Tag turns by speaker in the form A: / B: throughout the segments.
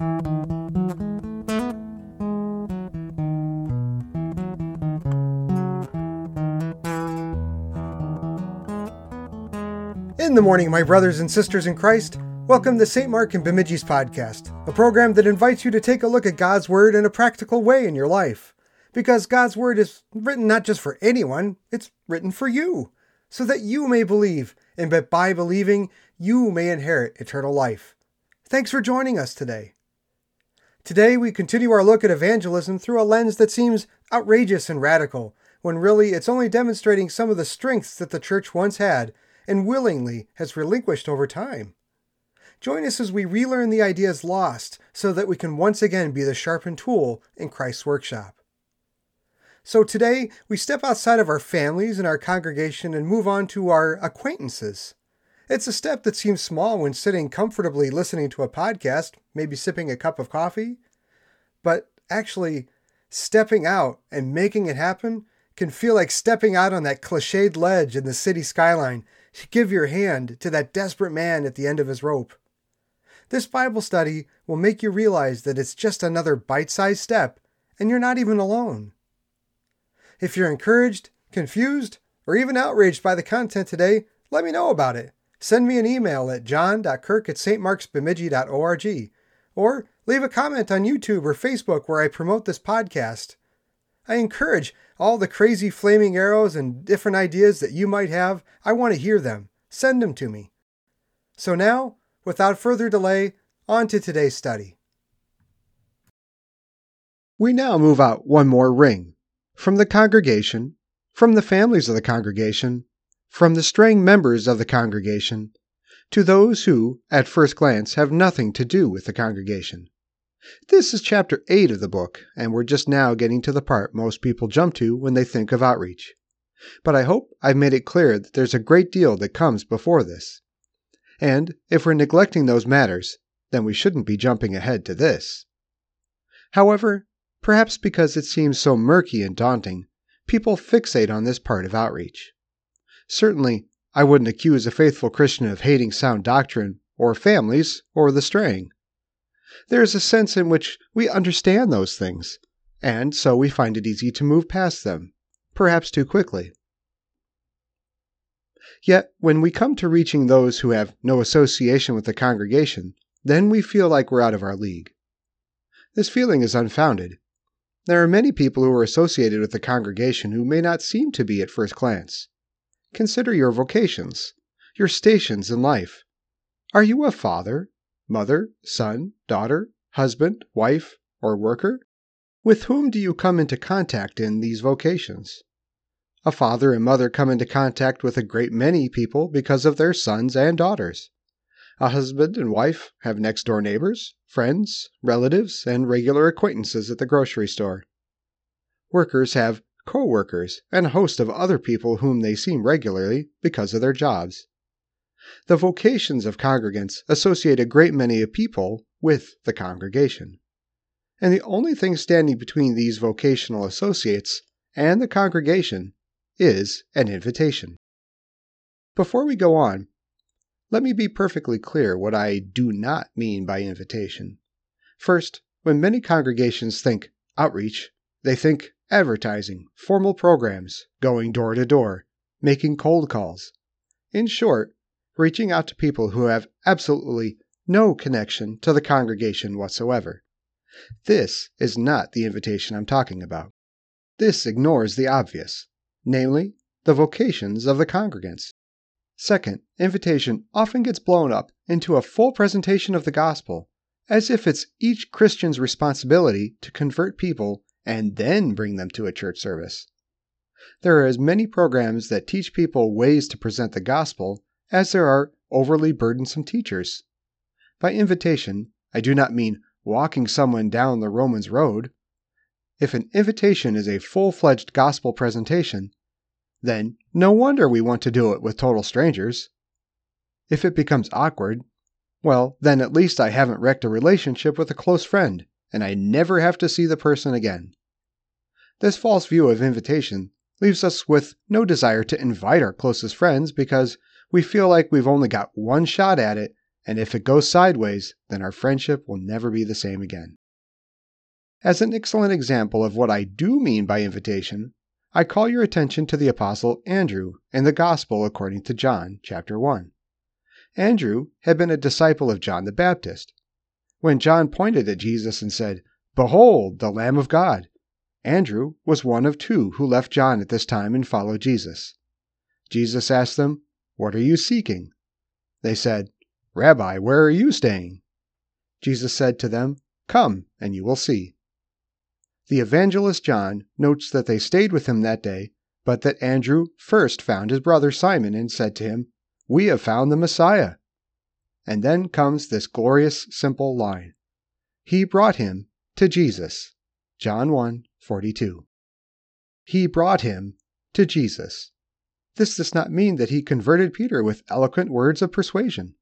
A: In the morning, my brothers and sisters in Christ, welcome to St. Mark and Bemidji's podcast, a program that invites you to take a look at God's Word in a practical way in your life. Because God's Word is written not just for anyone, it's written for you, so that you may believe, and that by believing, you may inherit eternal life. Thanks for joining us today. Today, we continue our look at evangelism through a lens that seems outrageous and radical, when really it's only demonstrating some of the strengths that the church once had and willingly has relinquished over time. Join us as we relearn the ideas lost so that we can once again be the sharpened tool in Christ's workshop. So today, we step outside of our families and our congregation and move on to our acquaintances. It's a step that seems small when sitting comfortably listening to a podcast, maybe sipping a cup of coffee, but actually stepping out and making it happen can feel like stepping out on that cliched ledge in the city skyline to give your hand to that desperate man at the end of his rope. This Bible study will make you realize that it's just another bite sized step and you're not even alone. If you're encouraged, confused, or even outraged by the content today, let me know about it. Send me an email at john.kirk at stmarksbemidji.org or leave a comment on YouTube or Facebook where I promote this podcast. I encourage all the crazy flaming arrows and different ideas that you might have. I want to hear them. Send them to me. So now, without further delay, on to today's study. We now move out one more ring from the congregation, from the families of the congregation, from the straying members of the congregation, to those who, at first glance, have nothing to do with the congregation. This is chapter 8 of the book, and we're just now getting to the part most people jump to when they think of outreach. But I hope I've made it clear that there's a great deal that comes before this. And if we're neglecting those matters, then we shouldn't be jumping ahead to this. However, perhaps because it seems so murky and daunting, people fixate on this part of outreach. Certainly, I wouldn't accuse a faithful Christian of hating sound doctrine, or families, or the straying. There is a sense in which we understand those things, and so we find it easy to move past them, perhaps too quickly. Yet, when we come to reaching those who have no association with the congregation, then we feel like we're out of our league. This feeling is unfounded. There are many people who are associated with the congregation who may not seem to be at first glance. Consider your vocations, your stations in life. Are you a father, mother, son, daughter, husband, wife, or worker? With whom do you come into contact in these vocations? A father and mother come into contact with a great many people because of their sons and daughters. A husband and wife have next door neighbors, friends, relatives, and regular acquaintances at the grocery store. Workers have co workers and a host of other people whom they see regularly because of their jobs. The vocations of congregants associate a great many people with the congregation. And the only thing standing between these vocational associates and the congregation is an invitation. Before we go on, let me be perfectly clear what I do not mean by invitation. First, when many congregations think outreach, they think advertising, formal programs, going door to door, making cold calls. In short, reaching out to people who have absolutely no connection to the congregation whatsoever. This is not the invitation I'm talking about. This ignores the obvious, namely, the vocations of the congregants. Second, invitation often gets blown up into a full presentation of the gospel, as if it's each Christian's responsibility to convert people and then bring them to a church service. There are as many programs that teach people ways to present the gospel as there are overly burdensome teachers. By invitation, I do not mean walking someone down the Romans road. If an invitation is a full fledged gospel presentation, then no wonder we want to do it with total strangers. If it becomes awkward, well, then at least I haven't wrecked a relationship with a close friend, and I never have to see the person again. This false view of invitation leaves us with no desire to invite our closest friends because we feel like we've only got one shot at it And if it goes sideways, then our friendship will never be the same again. As an excellent example of what I do mean by invitation, I call your attention to the apostle Andrew in the Gospel according to John, chapter 1. Andrew had been a disciple of John the Baptist. When John pointed at Jesus and said, Behold, the Lamb of God, Andrew was one of two who left John at this time and followed Jesus. Jesus asked them, What are you seeking? They said, Rabbi, where are you staying? Jesus said to them, Come, and you will see. The evangelist John notes that they stayed with him that day, but that Andrew first found his brother Simon and said to him, We have found the Messiah. And then comes this glorious, simple line He brought him to Jesus. John 1 42. He brought him to Jesus. This does not mean that he converted Peter with eloquent words of persuasion.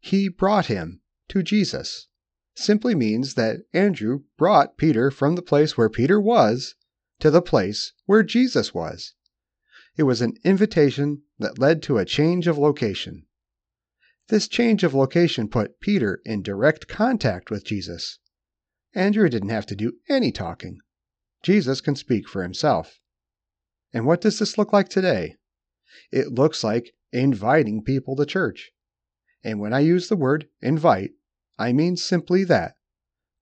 A: He brought him to Jesus simply means that Andrew brought Peter from the place where Peter was to the place where Jesus was. It was an invitation that led to a change of location. This change of location put Peter in direct contact with Jesus. Andrew didn't have to do any talking. Jesus can speak for himself. And what does this look like today? It looks like inviting people to church. And when I use the word invite, I mean simply that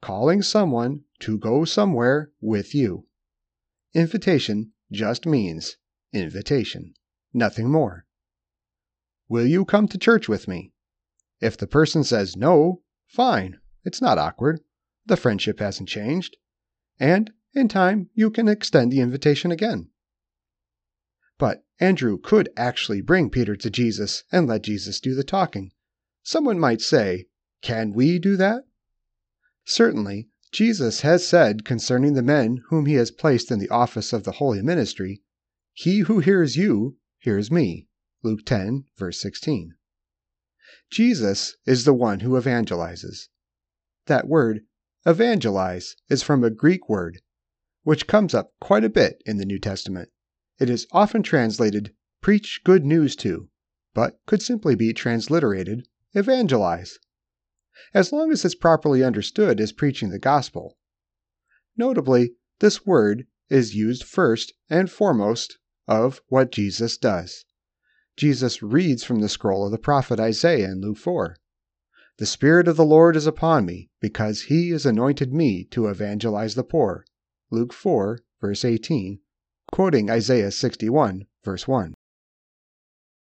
A: calling someone to go somewhere with you. Invitation just means invitation, nothing more. Will you come to church with me? If the person says no, fine, it's not awkward. The friendship hasn't changed. And in time, you can extend the invitation again. But Andrew could actually bring Peter to Jesus and let Jesus do the talking. Someone might say, can we do that? Certainly, Jesus has said concerning the men whom he has placed in the office of the holy ministry, He who hears you hears me. Luke 10, verse 16. Jesus is the one who evangelizes. That word, evangelize, is from a Greek word, which comes up quite a bit in the New Testament. It is often translated preach good news to, but could simply be transliterated evangelize as long as it's properly understood as preaching the gospel. Notably, this word is used first and foremost of what Jesus does. Jesus reads from the scroll of the prophet Isaiah in Luke 4. The Spirit of the Lord is upon me, because he has anointed me to evangelize the poor. Luke 4, verse 18, quoting Isaiah 61, verse 1.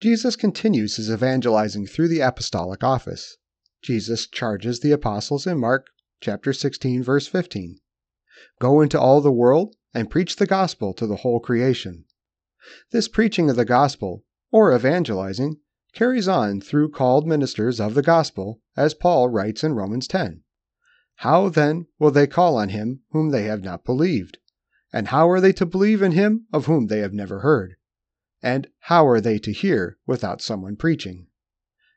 A: Jesus continues his evangelizing through the apostolic office. Jesus charges the apostles in Mark chapter 16 verse 15. Go into all the world and preach the gospel to the whole creation. This preaching of the gospel, or evangelizing, carries on through called ministers of the gospel, as Paul writes in Romans 10. How then will they call on him whom they have not believed? And how are they to believe in him of whom they have never heard? And how are they to hear without someone preaching?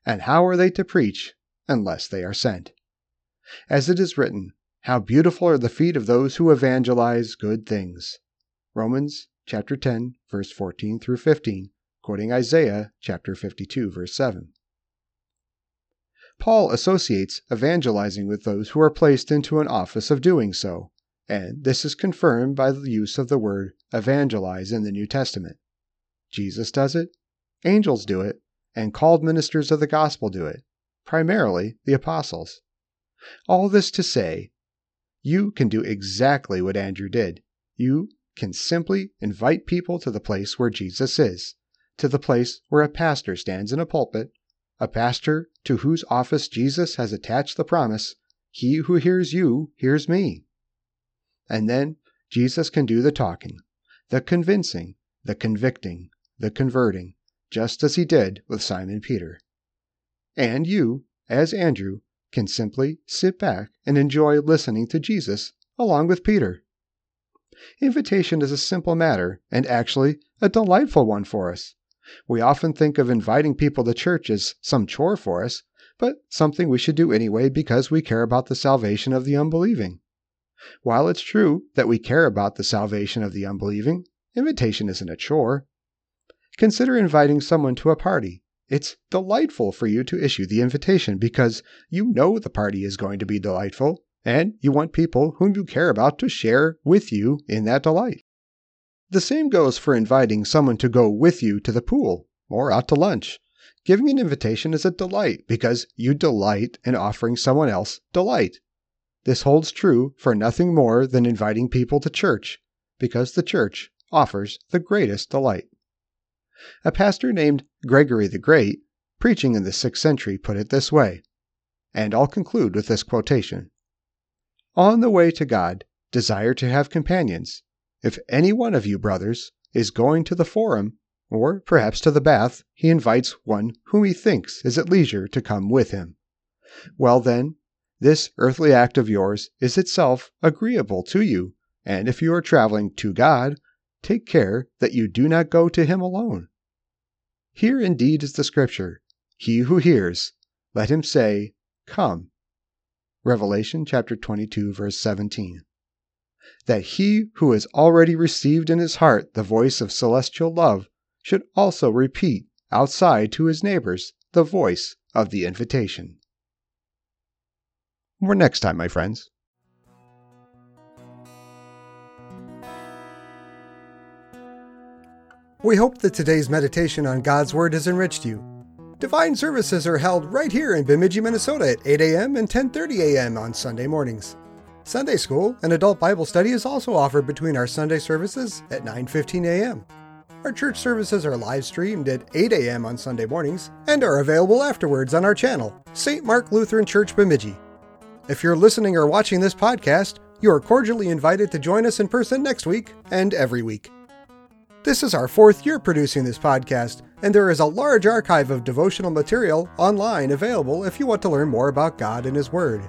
A: And how are they to preach unless they are sent. As it is written, How beautiful are the feet of those who evangelize good things. Romans chapter 10, verse 14 through 15, quoting Isaiah chapter 52, verse 7. Paul associates evangelizing with those who are placed into an office of doing so, and this is confirmed by the use of the word evangelize in the New Testament. Jesus does it, angels do it, and called ministers of the gospel do it primarily the apostles. All this to say, you can do exactly what Andrew did. You can simply invite people to the place where Jesus is, to the place where a pastor stands in a pulpit, a pastor to whose office Jesus has attached the promise, He who hears you hears me. And then Jesus can do the talking, the convincing, the convicting, the converting, just as he did with Simon Peter. And you, as Andrew, can simply sit back and enjoy listening to Jesus along with Peter. Invitation is a simple matter and actually a delightful one for us. We often think of inviting people to church as some chore for us, but something we should do anyway because we care about the salvation of the unbelieving. While it's true that we care about the salvation of the unbelieving, invitation isn't a chore. Consider inviting someone to a party It's delightful for you to issue the invitation because you know the party is going to be delightful and you want people whom you care about to share with you in that delight. The same goes for inviting someone to go with you to the pool or out to lunch. Giving an invitation is a delight because you delight in offering someone else delight. This holds true for nothing more than inviting people to church because the church offers the greatest delight. A pastor named Gregory the Great, preaching in the 6th century, put it this way, and I'll conclude with this quotation On the way to God, desire to have companions. If any one of you, brothers, is going to the forum, or perhaps to the bath, he invites one whom he thinks is at leisure to come with him. Well, then, this earthly act of yours is itself agreeable to you, and if you are traveling to God, take care that you do not go to him alone. Here indeed is the scripture He who hears, let him say, Come. Revelation chapter 22, verse 17. That he who has already received in his heart the voice of celestial love should also repeat outside to his neighbors the voice of the invitation. More next time, my friends. We hope that today's meditation on God's Word has enriched you. Divine services are held right here in Bemidji, Minnesota at 8 a.m. and 10:30 a.m. on Sunday mornings. Sunday school and adult Bible study is also offered between our Sunday services at 9:15 a.m. Our church services are live streamed at 8 a.m. on Sunday mornings and are available afterwards on our channel, St. Mark Lutheran Church Bemidji. If you're listening or watching this podcast, you are cordially invited to join us in person next week and every week. This is our fourth year producing this podcast, and there is a large archive of devotional material online available if you want to learn more about God and His Word.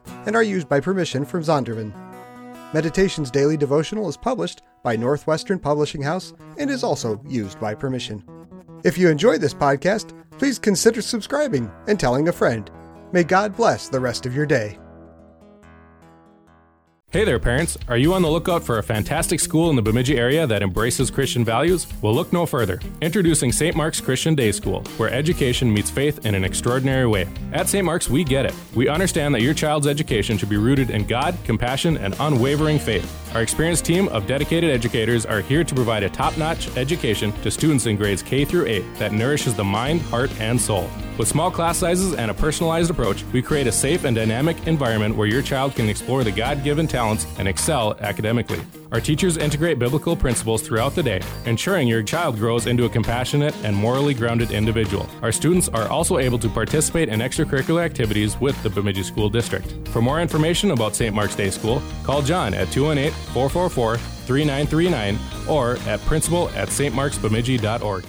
A: and are used by permission from Zondervan. Meditations Daily Devotional is published by Northwestern Publishing House and is also used by permission. If you enjoyed this podcast, please consider subscribing and telling a friend. May God bless the rest of your day.
B: Hey there, parents. Are you on the lookout for a fantastic school in the Bemidji area that embraces Christian values? Well, look no further. Introducing St. Mark's Christian Day School, where education meets faith in an extraordinary way. At St. Mark's, we get it. We understand that your child's education should be rooted in God, compassion, and unwavering faith. Our experienced team of dedicated educators are here to provide a top-notch education to students in grades K through 8 that nourishes the mind, heart, and soul. With small class sizes and a personalized approach, we create a safe and dynamic environment where your child can explore the God-given talents and excel academically. Our teachers integrate biblical principles throughout the day, ensuring your child grows into a compassionate and morally grounded individual. Our students are also able to participate in extracurricular activities with the Bemidji School District. For more information about St. Mark's Day School, call John at 218 444 3939 or at principal at stmarksbemidji.org.